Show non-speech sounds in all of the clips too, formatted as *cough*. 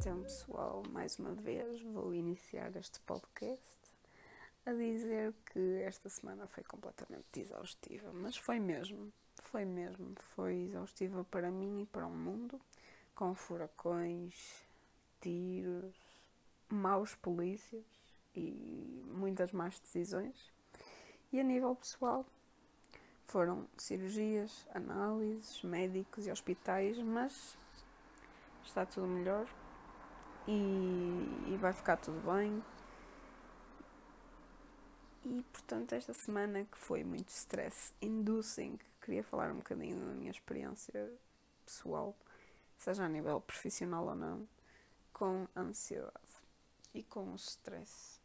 Então, pessoal, mais uma vez vou iniciar este podcast a dizer que esta semana foi completamente exaustiva, mas foi mesmo, foi mesmo, foi exaustiva para mim e para o mundo, com furacões, tiros, maus polícias e muitas más decisões. E a nível pessoal, foram cirurgias, análises, médicos e hospitais, mas está tudo melhor e, e vai ficar tudo bem. E portanto, esta semana que foi muito stress inducing, queria falar um bocadinho da minha experiência pessoal, seja a nível profissional ou não, com ansiedade e com o stress.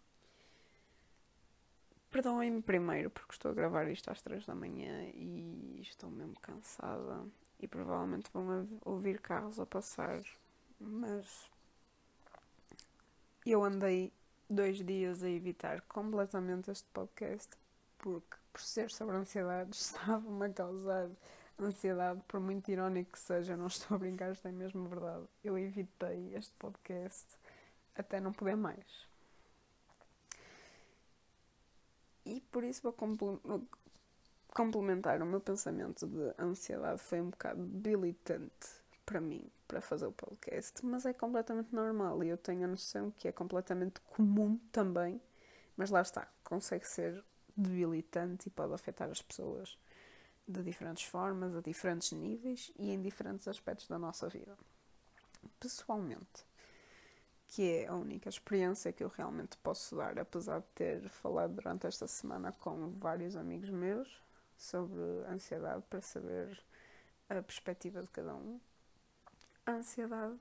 Perdoem-me primeiro porque estou a gravar isto às 3 da manhã e estou mesmo cansada e provavelmente vão ouvir carros a passar, mas eu andei dois dias a evitar completamente este podcast porque, por ser sobre ansiedade, *laughs* estava-me a causar ansiedade, por muito irónico que seja, não estou a brincar, isto é mesmo verdade. Eu evitei este podcast até não poder mais. E por isso vou complementar o meu pensamento de ansiedade foi um bocado debilitante para mim, para fazer o podcast, mas é completamente normal e eu tenho a noção que é completamente comum também, mas lá está, consegue ser debilitante e pode afetar as pessoas de diferentes formas, a diferentes níveis e em diferentes aspectos da nossa vida. Pessoalmente, que é a única experiência que eu realmente posso dar, apesar de ter falado durante esta semana com vários amigos meus sobre ansiedade para saber a perspectiva de cada um. A ansiedade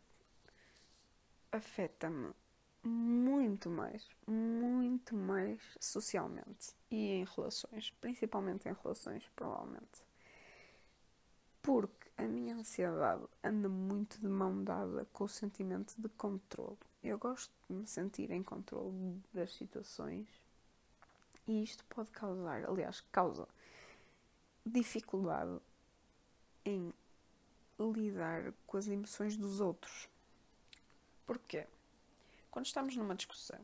afeta-me muito mais, muito mais socialmente e em relações, principalmente em relações, provavelmente. Porque a minha ansiedade anda muito de mão dada com o sentimento de controle. Eu gosto de me sentir em controle das situações e isto pode causar, aliás, causa dificuldade em lidar com as emoções dos outros. Porquê? Quando estamos numa discussão,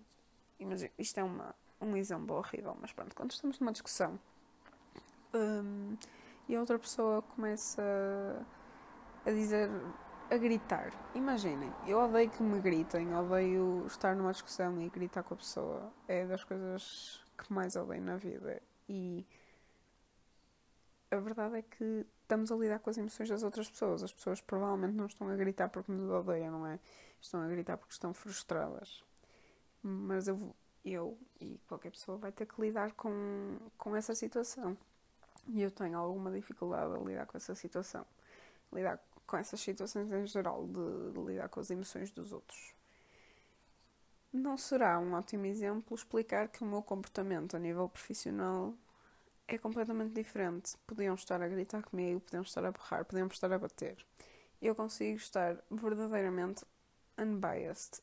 imagina, isto é uma, um exemplo horrível, mas pronto, quando estamos numa discussão hum, e a outra pessoa começa a dizer a gritar. Imaginem, eu odeio que me gritem, odeio estar numa discussão e gritar com a pessoa. É das coisas que mais odeio na vida. E a verdade é que estamos a lidar com as emoções das outras pessoas. As pessoas provavelmente não estão a gritar porque nos odeiam, não é? Estão a gritar porque estão frustradas. Mas eu, eu e qualquer pessoa vai ter que lidar com, com essa situação. E eu tenho alguma dificuldade a lidar com essa situação. Lidar com essas situações em geral, de, de lidar com as emoções dos outros. Não será um ótimo exemplo explicar que o meu comportamento a nível profissional é completamente diferente. Podiam estar a gritar comigo, podiam estar a berrar, podiam estar a bater. Eu consigo estar verdadeiramente unbiased,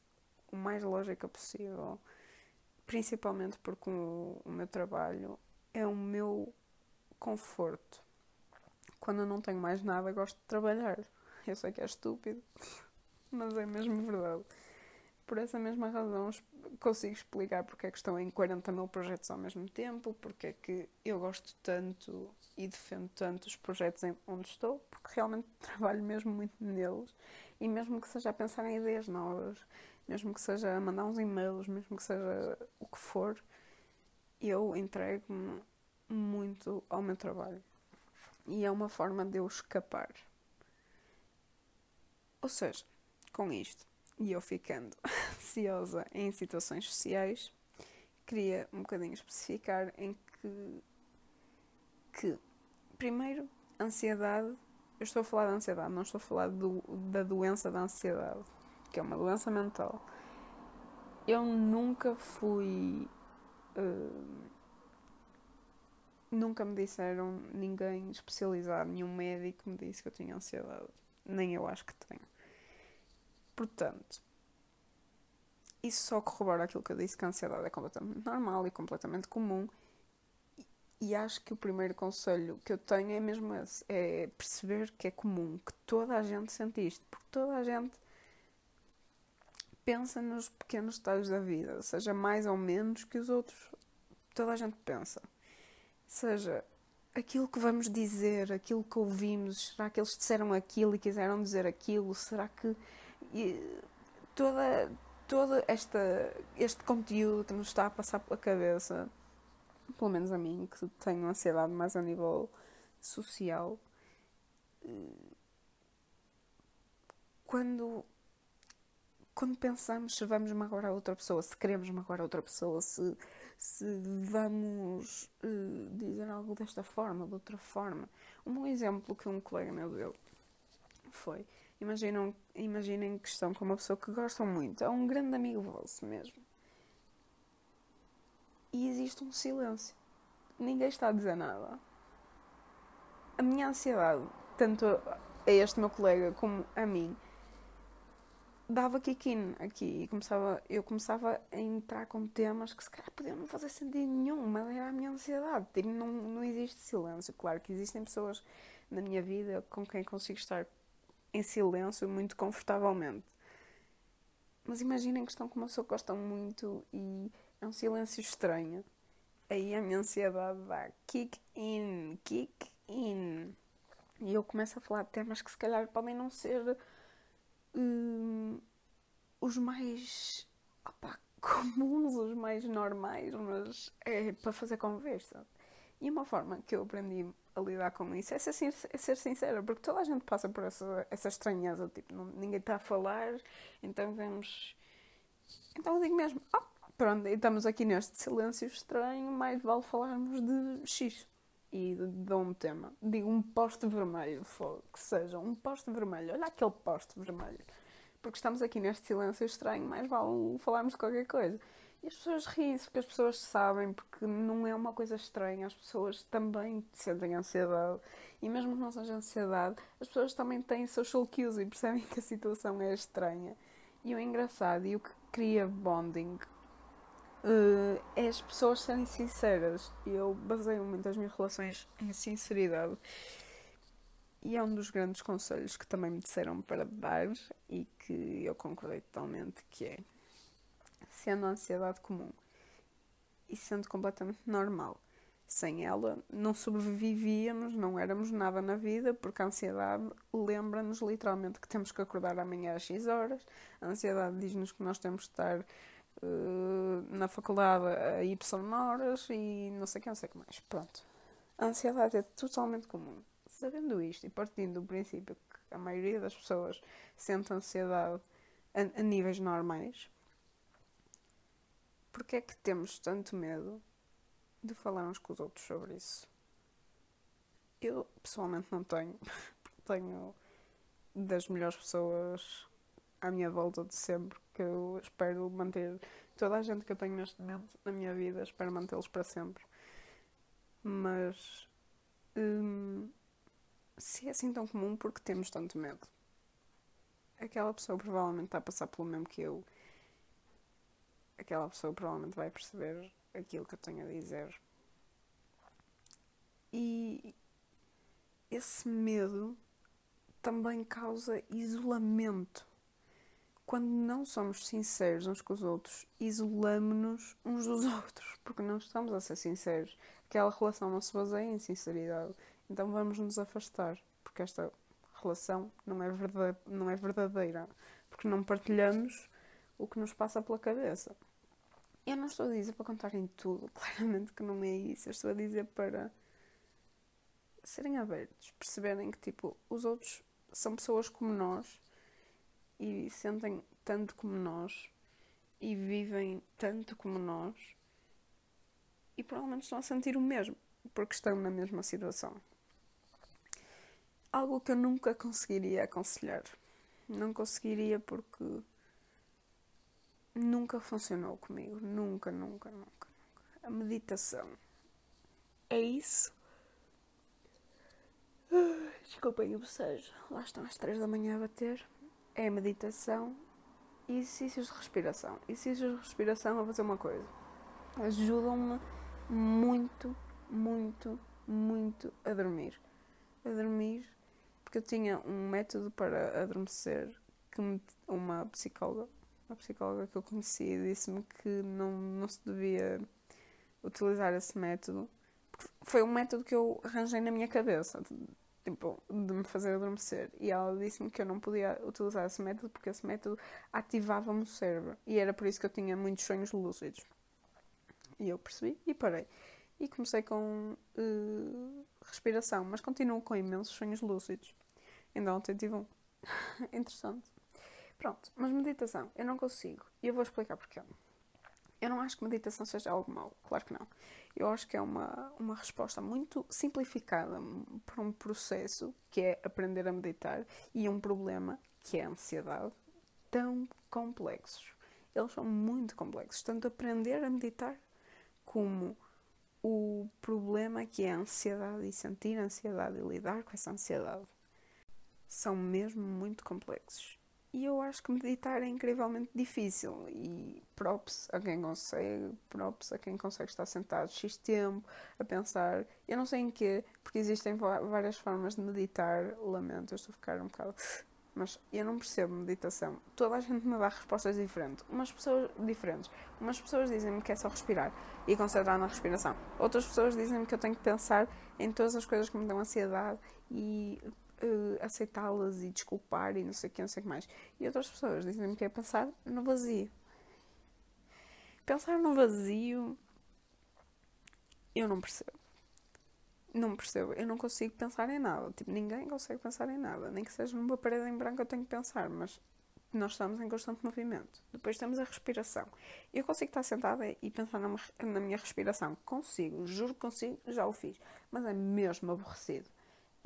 o mais lógica possível, principalmente porque o, o meu trabalho é o meu conforto. Quando eu não tenho mais nada, gosto de trabalhar. Eu sei que é estúpido, *laughs* mas é mesmo verdade. Por essa mesma razão, consigo explicar porque é que estão em 40 mil projetos ao mesmo tempo, porque é que eu gosto tanto e defendo tanto os projetos onde estou, porque realmente *laughs* trabalho mesmo muito neles, e mesmo que seja a pensar em ideias novas, mesmo que seja a mandar uns e-mails, mesmo que seja o que for, eu entrego-me muito ao meu trabalho. E é uma forma de eu escapar. Ou seja, com isto, e eu ficando *laughs* ansiosa em situações sociais, queria um bocadinho especificar em que, que primeiro, ansiedade, eu estou a falar de ansiedade, não estou a falar do, da doença da ansiedade, que é uma doença mental. Eu nunca fui. Uh, nunca me disseram, ninguém especializado, nenhum médico me disse que eu tinha ansiedade. Nem eu acho que tenho. Portanto, isso só corrobora aquilo que eu disse, que a ansiedade é completamente normal e completamente comum. E, acho que o primeiro conselho que eu tenho é mesmo esse: é perceber que é comum, que toda a gente sente isto, porque toda a gente pensa nos pequenos detalhes da vida, seja mais ou menos que os outros, toda a gente pensa. Seja aquilo que vamos dizer, aquilo que ouvimos, será que eles disseram aquilo e quiseram dizer aquilo? Será que e, toda todo esta, este conteúdo que nos está a passar pela cabeça, pelo menos a mim, que tenho ansiedade mais a nível social, quando, quando pensamos se vamos magoar a outra pessoa, se queremos magoar a outra pessoa, se, se vamos uh, dizer algo desta forma, de outra forma. Um exemplo que um colega meu deu foi: imaginam, imaginem que estão com uma pessoa que gostam muito, é um grande amigo vosso mesmo. E existe um silêncio. Ninguém está a dizer nada. A minha ansiedade, tanto a este meu colega como a mim, dava kick-in aqui e começava, eu começava a entrar com temas que se calhar podiam não fazer sentido nenhum, mas era a minha ansiedade. Tipo, não, não existe silêncio. Claro que existem pessoas na minha vida com quem consigo estar em silêncio muito confortavelmente. Mas imaginem que estão com uma pessoa que gostam muito e é um silêncio estranho. Aí a minha ansiedade dá kick in, kick in. E eu começo a falar de temas que se calhar podem não ser hum, os mais opa, *laughs* comuns, os mais normais, mas é para fazer conversa. E uma forma que eu aprendi a lidar com isso é ser, é ser sincera, porque toda a gente passa por essa, essa estranheza, tipo, não, ninguém está a falar, então vemos. Então eu digo mesmo, oh, pronto, estamos aqui neste silêncio estranho, mais vale falarmos de X. E dou um tema. Digo um poste vermelho, que seja um poste vermelho. Olha aquele poste vermelho. Porque estamos aqui neste silêncio estranho, mais vale falarmos de qualquer coisa. E as pessoas riem-se porque as pessoas sabem, porque não é uma coisa estranha, as pessoas também sentem ansiedade. E mesmo que não seja ansiedade, as pessoas também têm social cues e percebem que a situação é estranha. E o engraçado e o que cria bonding uh, é as pessoas serem sinceras. Eu baseio muito as minhas relações em sinceridade. E é um dos grandes conselhos que também me disseram para dar e que eu concordei totalmente, que é sendo a ansiedade comum e sendo completamente normal. Sem ela, não sobrevivíamos, não éramos nada na vida, porque a ansiedade lembra-nos literalmente que temos que acordar amanhã às 6 horas. A ansiedade diz-nos que nós temos que estar uh, na faculdade a Y horas e não sei o que, não sei o que mais. Pronto. A ansiedade é totalmente comum. Sabendo isto e partindo do princípio que a maioria das pessoas sente ansiedade a, a níveis normais, porque é que temos tanto medo de falar uns com os outros sobre isso? Eu pessoalmente não tenho, *laughs* tenho das melhores pessoas à minha volta de sempre que eu espero manter toda a gente que eu tenho neste momento na minha vida, espero mantê-los para sempre. Mas hum, se é assim tão comum, porque temos tanto medo? Aquela pessoa provavelmente está a passar pelo mesmo que eu aquela pessoa provavelmente vai perceber aquilo que eu tenho a dizer. E esse medo também causa isolamento. Quando não somos sinceros uns com os outros, isolamos-nos uns dos *laughs* outros, porque não estamos a ser sinceros. Aquela relação não se baseia em sinceridade. Então vamos nos afastar, porque esta relação não é, verdade, não é verdadeira, porque não partilhamos o que nos passa pela cabeça. Eu não estou a dizer para contarem tudo, *laughs* claramente que não é isso. Eu estou a dizer para serem abertos, perceberem que tipo, os outros são pessoas como nós e sentem tanto como nós e vivem tanto como nós e provavelmente estão a sentir o mesmo porque estão na mesma situação. Algo que eu nunca conseguiria aconselhar. Não conseguiria porque nunca funcionou comigo. Nunca, nunca, nunca, nunca. A meditação. É isso. Desculpem o bocejo. Lá estão as três da manhã a bater. É meditação e exercícios de respiração. Exercícios de respiração a fazer uma coisa. Ajudam-me muito, muito, muito a dormir. A dormir, porque eu tinha um método para adormecer que uma psicóloga uma psicóloga que eu conheci disse-me que não, não se devia utilizar esse método. Porque foi um método que eu arranjei na minha cabeça, tipo, de me fazer adormecer. E ela disse-me que eu não podia utilizar esse método porque esse método ativava-me o cérebro. E era por isso que eu tinha muitos sonhos lúcidos. E eu percebi e parei. E comecei com uh, respiração, mas continuo com imensos sonhos lúcidos. Ainda ontem tive um. *laughs* Interessante. Pronto, mas meditação, eu não consigo. E eu vou explicar porquê. Eu não acho que meditação seja algo mau, claro que não. Eu acho que é uma, uma resposta muito simplificada para um processo que é aprender a meditar e um problema que é a ansiedade, tão complexos. Eles são muito complexos. Tanto aprender a meditar como o problema que é a ansiedade e sentir ansiedade e lidar com essa ansiedade são mesmo muito complexos. E eu acho que meditar é incrivelmente difícil. E props a quem consegue, props a quem consegue estar sentado X tempo a pensar. Eu não sei em quê, porque existem várias formas de meditar. Lamento, eu estou a ficar um bocado. *sighs* Mas eu não percebo meditação. Toda a gente me dá respostas diferentes. Umas pessoas diferentes. Umas pessoas dizem-me que é só respirar e concentrar na respiração. Outras pessoas dizem-me que eu tenho que pensar em todas as coisas que me dão ansiedade e uh, aceitá-las e desculpar e não sei o que, não sei o que mais. E outras pessoas dizem-me que é pensar no vazio. Pensar no vazio, eu não percebo. Não percebo. Eu não consigo pensar em nada. Tipo, ninguém consegue pensar em nada. Nem que seja numa parede em branco eu tenho que pensar, mas nós estamos em constante movimento. Depois temos a respiração. Eu consigo estar sentada e pensar na, na minha respiração. Consigo, juro que consigo, já o fiz. Mas é mesmo aborrecido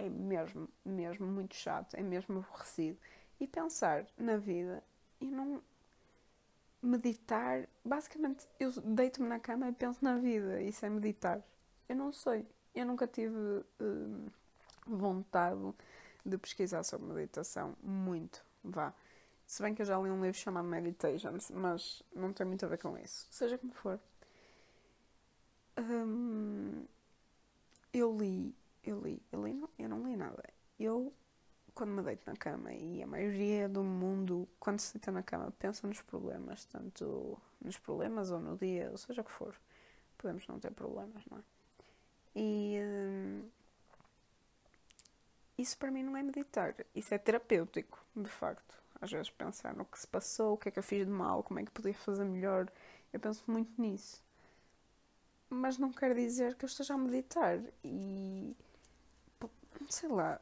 é mesmo, mesmo muito chato, é mesmo aborrecido. E pensar na vida e não meditar. Basicamente, eu deito-me na cama e penso na vida. Isso é meditar. Eu não sei. Eu nunca tive uh, vontade de pesquisar sobre meditação. Muito. Vá. Se bem que eu já li um livro chamado Meditations, mas não tem muito a ver com isso. Seja como for. Um, eu li eu li, eu li, não, eu não li nada. Eu, quando me deito na cama, e a maioria do mundo, quando se deita na cama, pensa nos problemas, tanto nos problemas ou no dia, ou seja o que for. Podemos não ter problemas, não é? E hum, isso para mim não é meditar, isso é terapêutico, de facto. Às vezes pensar no que se passou, o que é que eu fiz de mal, como é que podia fazer melhor. Eu penso muito nisso. Mas não quer dizer que eu esteja a meditar. E sei lá,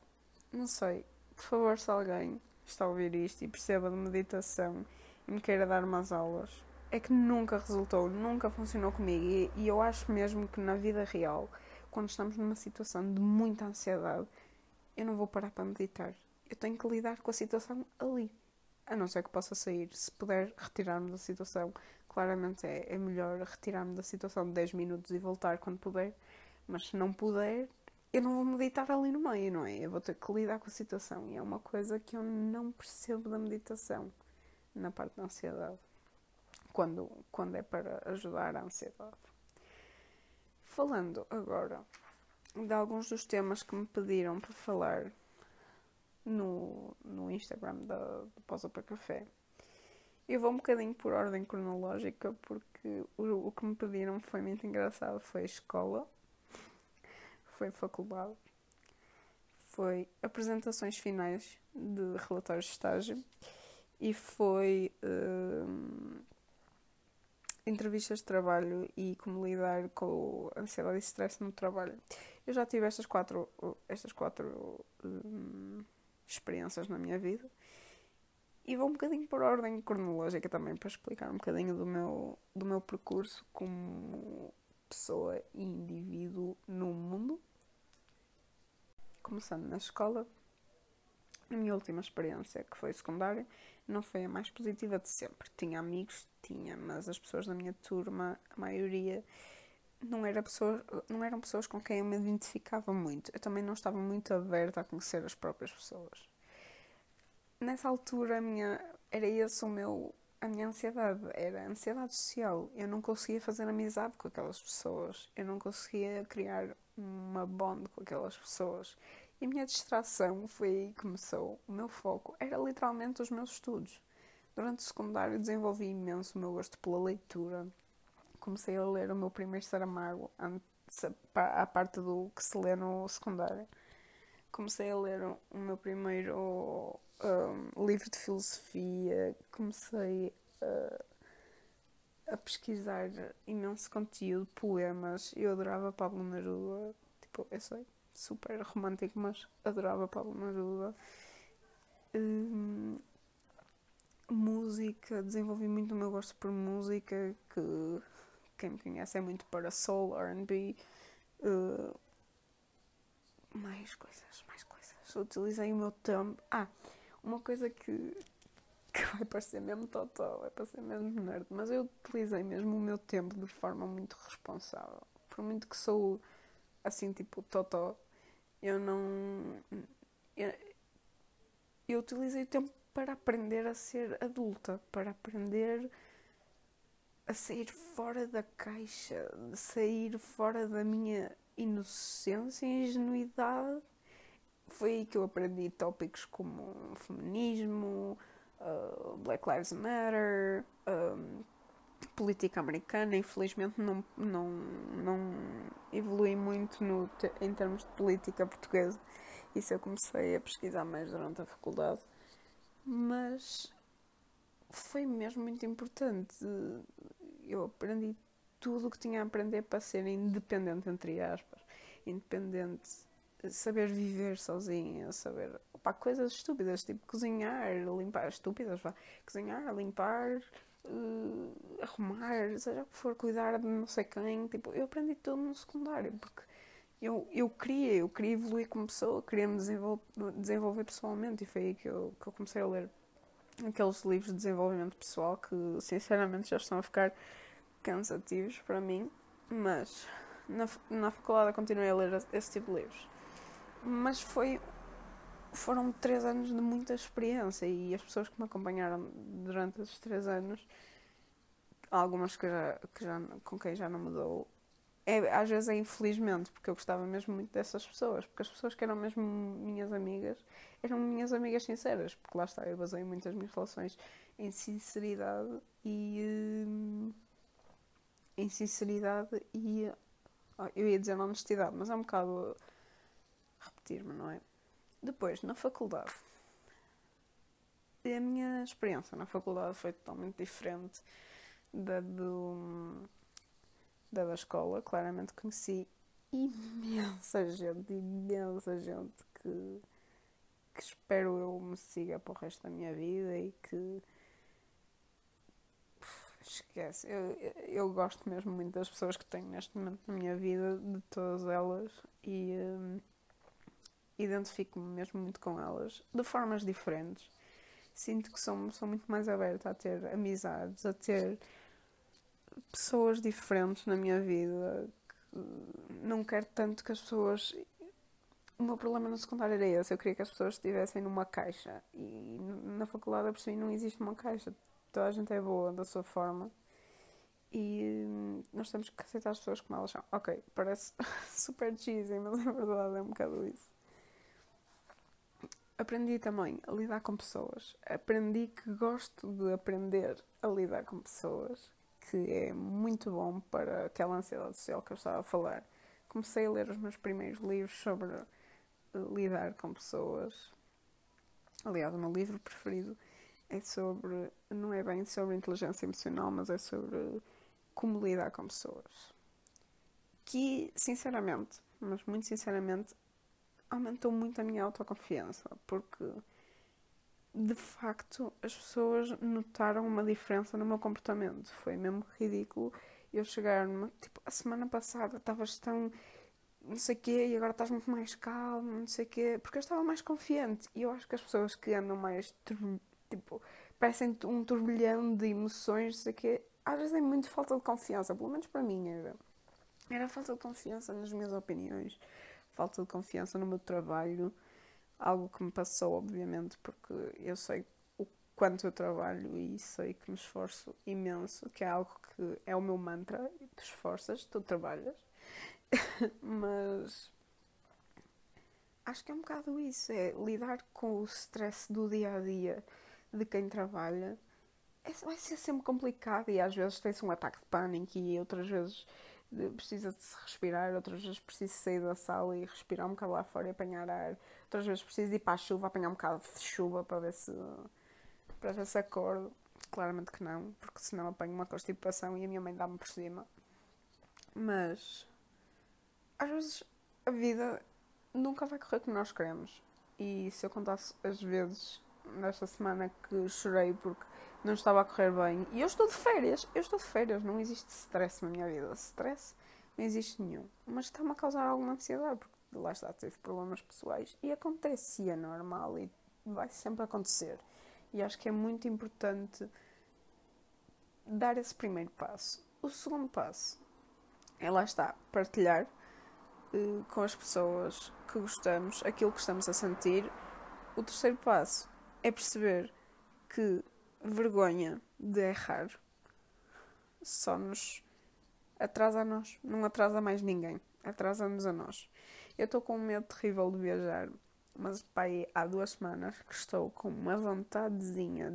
não sei. Por favor, se alguém está a ouvir isto e perceba de meditação e me queira dar umas aulas, é que nunca resultou, nunca funcionou comigo. E, e eu acho mesmo que na vida real, quando estamos numa situação de muita ansiedade, eu não vou parar para meditar. Eu tenho que lidar com a situação ali. A não ser que possa sair. Se puder retirar-me da situação, claramente é, é melhor retirar-me da situação de 10 minutos e voltar quando puder. Mas se não puder, eu não vou meditar ali no meio, não é? Eu vou ter que lidar com a situação. E é uma coisa que eu não percebo da meditação na parte da ansiedade. Quando, quando é para ajudar a ansiedade. Falando agora de alguns dos temas que me pediram para falar no, no Instagram da, do Pausa para Café. Eu vou um bocadinho por ordem cronológica porque o, o que me pediram foi muito engraçado. Foi a escola foi faculdade, foi apresentações finais de relatórios de estágio e foi uh, entrevistas de trabalho e como lidar com ansiedade e stress no trabalho. Eu já tive estas quatro, estas quatro uh, experiências na minha vida e vou um bocadinho por ordem cronológica também para explicar um bocadinho do meu, do meu percurso como pessoa e indivíduo no mundo começando na escola, a minha última experiência, que foi secundária, não foi a mais positiva de sempre. Tinha amigos, tinha, mas as pessoas da minha turma, a maioria, não, era pessoa, não eram pessoas com quem eu me identificava muito. Eu também não estava muito aberta a conhecer as próprias pessoas. Nessa altura, minha, era esse o meu, a minha ansiedade, era a ansiedade social. Eu não conseguia fazer amizade com aquelas pessoas, eu não conseguia criar uma bond com aquelas pessoas. E a minha distração foi aí que começou. O meu foco era literalmente os meus estudos. Durante o secundário desenvolvi imenso o meu gosto pela leitura. Comecei a ler o meu primeiro Saramago, à parte do que se lê no secundário. Comecei a ler o meu primeiro um, livro de filosofia, comecei a, a pesquisar imenso conteúdo, poemas. Eu adorava Pablo Neruda, tipo, eu sei, super romântico, mas adorava Pablo Neruda. Um, música, desenvolvi muito o meu gosto por música, que quem me conhece é muito para soul, R&B, uh, mais coisas, mais coisas. Utilizei o meu tempo. Ah, uma coisa que, *laughs* que vai parecer mesmo totó, vai parecer mesmo nerd, mas eu utilizei mesmo o meu tempo de forma muito responsável. Por muito que sou assim, tipo, totó, eu não. Eu, eu utilizei o tempo para aprender a ser adulta, para aprender a sair fora da caixa, sair fora da minha inocência e ingenuidade. Foi aí que eu aprendi tópicos como feminismo, uh, Black Lives Matter, um, política americana. Infelizmente não, não, não evolui muito no, em termos de política portuguesa. Isso eu comecei a pesquisar mais durante a faculdade mas foi mesmo muito importante. Eu aprendi tudo o que tinha a aprender para ser independente, entre aspas. Independente, saber viver sozinha, saber. Opa, coisas estúpidas, tipo cozinhar, limpar. Estúpidas, vá. Cozinhar, limpar, uh, arrumar, seja o que for, cuidar de não sei quem. Tipo, eu aprendi tudo no secundário, porque eu, eu queria, eu queria evoluir como pessoa, queria me desenvolver, desenvolver pessoalmente e foi aí que eu, que eu comecei a ler aqueles livros de desenvolvimento pessoal que sinceramente já estão a ficar cansativos para mim, mas na, na faculdade continuei a ler esse tipo de livros. Mas foi foram três anos de muita experiência e as pessoas que me acompanharam durante esses três anos, algumas que já, que já, com quem já não mudou, é, às vezes é infelizmente, porque eu gostava mesmo muito dessas pessoas, porque as pessoas que eram mesmo minhas amigas eram minhas amigas sinceras, porque lá está, eu basei muitas minhas relações em sinceridade e. Hum, em sinceridade e. eu ia dizer honestidade, mas é um bocado repetir-me, não é? Depois, na faculdade. A minha experiência na faculdade foi totalmente diferente da do da, da escola, claramente conheci imensa gente, imensa gente que, que espero eu me siga para o resto da minha vida e que esquece. Eu, eu gosto mesmo muito das pessoas que tenho neste momento na minha vida, de todas elas, e um, identifico-me mesmo muito com elas, de formas diferentes. Sinto que sou, sou muito mais aberta a ter amizades, a ter pessoas diferentes na minha vida. não quero tanto que as pessoas. O meu problema no secundário era esse. Eu queria que as pessoas estivessem numa caixa. E na faculdade eu percebi não existe uma caixa. Toda a gente é boa da sua forma. E hum, nós temos que aceitar as pessoas como elas são. Ok, parece *laughs* super cheesy, mas é verdade, é um bocado isso. Aprendi também a lidar com pessoas. Aprendi que gosto de aprender a lidar com pessoas que é muito bom para aquela ansiedade social que eu estava a falar. Comecei a ler os meus primeiros livros sobre uh, lidar com pessoas. Aliás, o meu livro preferido é sobre. não é bem sobre inteligência emocional, mas é sobre como lidar com pessoas. Que, sinceramente, mas muito sinceramente, aumentou muito a minha autoconfiança, porque de facto as pessoas notaram uma diferença no meu comportamento. Foi mesmo ridículo eu chegar-me, tipo, a semana passada estavas tão não sei o quê e agora estás muito mais calmo, não sei o quê, porque eu estava mais confiante. E eu acho que as pessoas que andam mais, tipo, parecem um turbilhão de emoções, não sei o quê, às vezes é muito falta de confiança, pelo menos para mim era. Era falta de confiança nas minhas opiniões, falta de confiança no meu trabalho, algo que me passou, obviamente, porque eu sei o quanto eu trabalho e sei que me esforço imenso, que é algo que é o meu mantra, tu esforças, tu trabalhas, *laughs* mas acho que é um bocado isso, é lidar com o stress do dia a dia de quem trabalha. É, vai ser sempre complicado e às vezes tem-se um ataque de pânico e outras vezes precisa de se respirar, outras vezes preciso sair da sala e respirar um bocado lá fora e apanhar ar, outras vezes preciso ir para a chuva, apanhar um bocado de chuva para ver se para ver se acordo. Claramente que não, porque senão apanho uma constipação e a minha mãe dá-me por cima. Mas às vezes a vida nunca vai correr como nós queremos. E se eu contasse as vezes nesta semana que chorei porque não estava a correr bem. E eu estou de férias, eu estou de férias, não existe stress na minha vida. Stress não existe nenhum. Mas está-me a causar alguma ansiedade, porque lá está, tive problemas pessoais. E acontece é normal e vai sempre acontecer. E acho que é muito importante dar esse primeiro passo. O segundo passo é lá está, partilhar uh, com as pessoas que gostamos aquilo que estamos a sentir. O terceiro passo é perceber que vergonha de errar só nos atrasa a nós, não atrasa mais ninguém, atrasa-nos a nós. Eu estou com um medo terrível de viajar, mas pai, há duas semanas que estou com uma vontadezinha,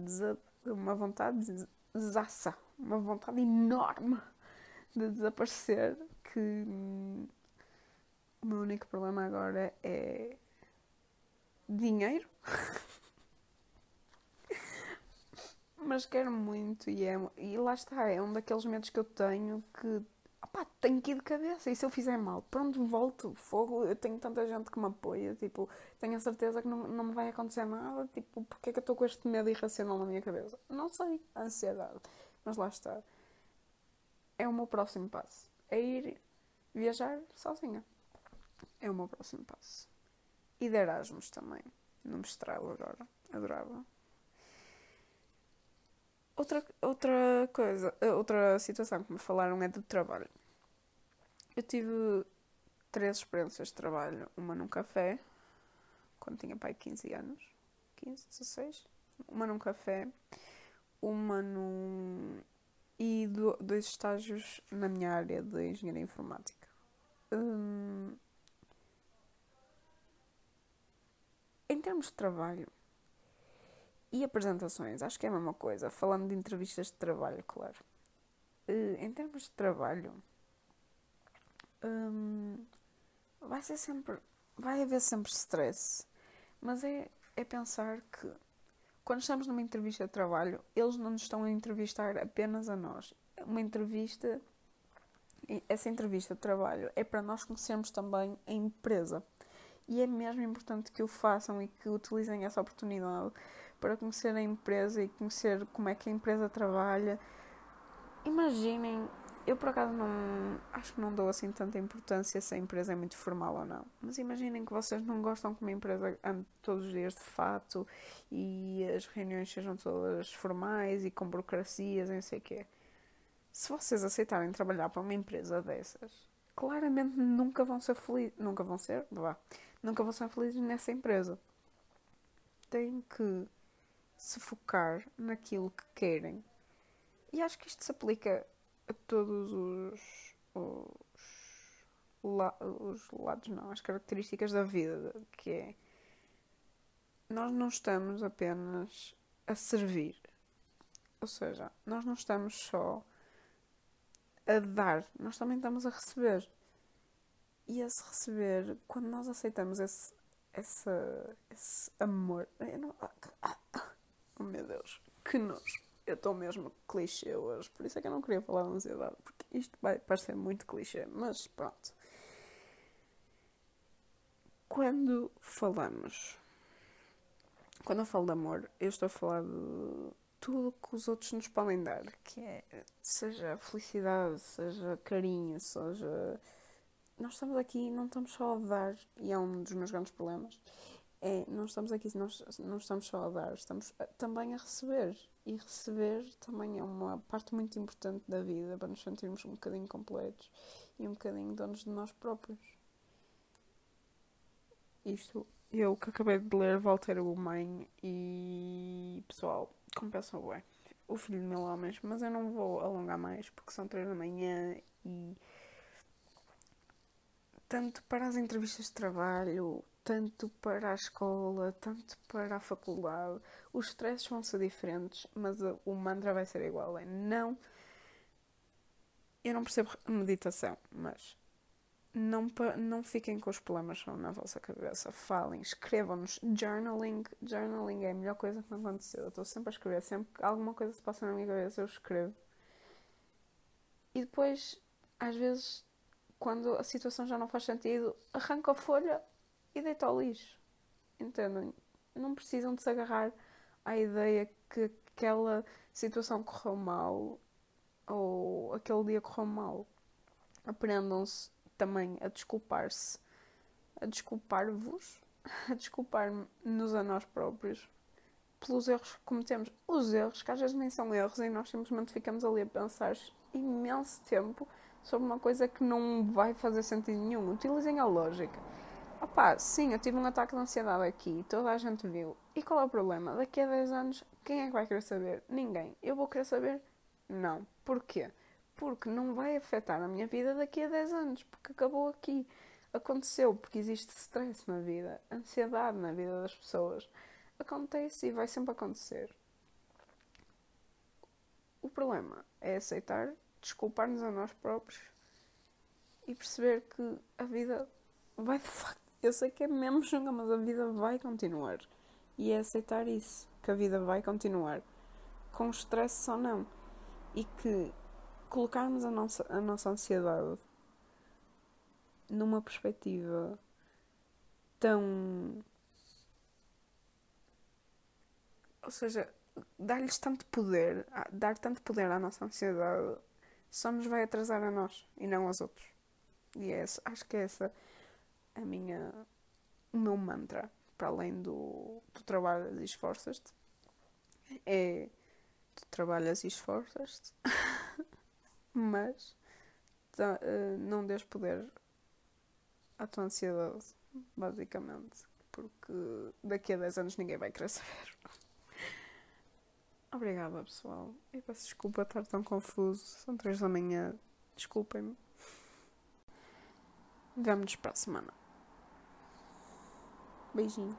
uma vontade de desaça, uma vontade enorme de desaparecer que o meu único problema agora é dinheiro. *laughs* mas quero muito e, é, e lá está, é um daqueles medos que eu tenho que tenho que ir de cabeça e se eu fizer mal, pronto, volto, fogo, eu tenho tanta gente que me apoia, tipo, tenho a certeza que não, não me vai acontecer nada, tipo, porque é que eu estou com este medo irracional na minha cabeça? Não sei, ansiedade, mas lá está. É o meu próximo passo, é ir viajar sozinha. É o meu próximo passo. E de Erasmus também, no mestrado agora, adorava. Outra, outra coisa, eh, outra situação que me falaram é do trabalho. Eu tive três experiências de trabalho. Uma num café, quando tinha pai 15 anos. 15, 16. Uma num café. Uma num... E do, dois estágios na minha área de engenharia informática. Hum... Em termos de trabalho, e apresentações, acho que é a mesma coisa. Falando de entrevistas de trabalho, claro. Uh, em termos de trabalho, um, vai ser sempre. Vai haver sempre stress. Mas é, é pensar que quando estamos numa entrevista de trabalho, eles não nos estão a entrevistar apenas a nós. Uma entrevista, essa entrevista de trabalho é para nós conhecermos também a empresa. E é mesmo importante que o façam e que utilizem essa oportunidade para conhecer a empresa e conhecer como é que a empresa trabalha. Imaginem, eu por acaso não acho que não dou assim tanta importância se a empresa é muito formal ou não. Mas imaginem que vocês não gostam que uma empresa ande todos os dias de fato e as reuniões sejam todas formais e com burocracias e não sei o quê. Se vocês aceitarem trabalhar para uma empresa dessas, claramente nunca vão ser felizes. Nunca vão ser? Vá. Nunca vão ser felizes nessa empresa. Têm que se focar naquilo que querem. E acho que isto se aplica a todos os, os, la, os lados, não, as características da vida, que é nós não estamos apenas a servir. Ou seja, nós não estamos só a dar, nós também estamos a receber. E esse receber, quando nós aceitamos esse, esse, esse amor. Não, ah, ah, Oh meu Deus, que nojo. Eu estou mesmo clichê hoje, por isso é que eu não queria falar de ansiedade, porque isto vai parecer muito clichê, mas pronto. Quando falamos, quando eu falo de amor, eu estou a falar de tudo que os outros nos podem dar, que é seja felicidade, seja carinho, seja. Nós estamos aqui não estamos só a dar, e é um dos meus grandes problemas, é, não estamos aqui, não, não estamos só a dar, estamos também a receber. E receber também é uma parte muito importante da vida para nos sentirmos um bocadinho completos e um bocadinho donos de nós próprios. Isto, eu que acabei de ler Walter Ugumem e pessoal, compensa bem. O filho de mil homens, mas eu não vou alongar mais porque são três da manhã e tanto para as entrevistas de trabalho, tanto para a escola, tanto para a faculdade. Os stresses vão ser diferentes, mas o mantra vai ser igual. É não. Eu não percebo meditação, mas não, não fiquem com os problemas na vossa cabeça. Falem, escrevam-nos. Journaling. Journaling é a melhor coisa que me aconteceu. Eu estou sempre a escrever. Sempre que alguma coisa se passa na minha cabeça, eu escrevo. E depois, às vezes, quando a situação já não faz sentido, arranco a folha e deito ao lixo. Entendem? Não precisam de se agarrar à ideia que aquela situação correu mal ou aquele dia correu mal. Aprendam-se também a desculpar-se, a desculpar-vos, *laughs* a desculpar-nos a nós próprios pelos erros que cometemos. Os erros, que às vezes nem são erros, e nós simplesmente ficamos ali a pensar imenso tempo sobre uma coisa que não vai fazer sentido nenhum. Utilizem a lógica. Opá, sim, eu tive um ataque de ansiedade aqui, toda a gente viu. E qual é o problema? Daqui a 10 anos, quem é que vai querer saber? Ninguém. Eu vou querer saber? Não. Porquê? porque não vai afetar a minha vida daqui a 10 anos, porque acabou aqui. Aconteceu porque existe stress na vida, ansiedade na vida das pessoas. Acontece e vai sempre acontecer. O problema é aceitar, desculpar-nos a nós próprios e perceber que a vida vai de facto. Eu sei que é mesmo chunga, mas a vida vai continuar. E é aceitar isso, que a vida vai continuar. Com stress ou não. E que colocarmos a nossa, a nossa ansiedade numa perspectiva tão. Ou seja, dar-lhes tanto poder, dar tanto poder à nossa ansiedade, só nos vai atrasar a nós e não aos outros. E é essa, acho que é essa a minha, o meu mantra, para além do, do trabalho e esforças-te, é tu trabalhas e esforças-te. *laughs* mas tá, não dês poder à tua ansiedade, basicamente, porque daqui a 10 anos ninguém vai querer saber. Obrigada, pessoal. E peço desculpa estar tão confuso. São 3 da manhã. Desculpem-me. Vemo-nos para a semana. Beijinho.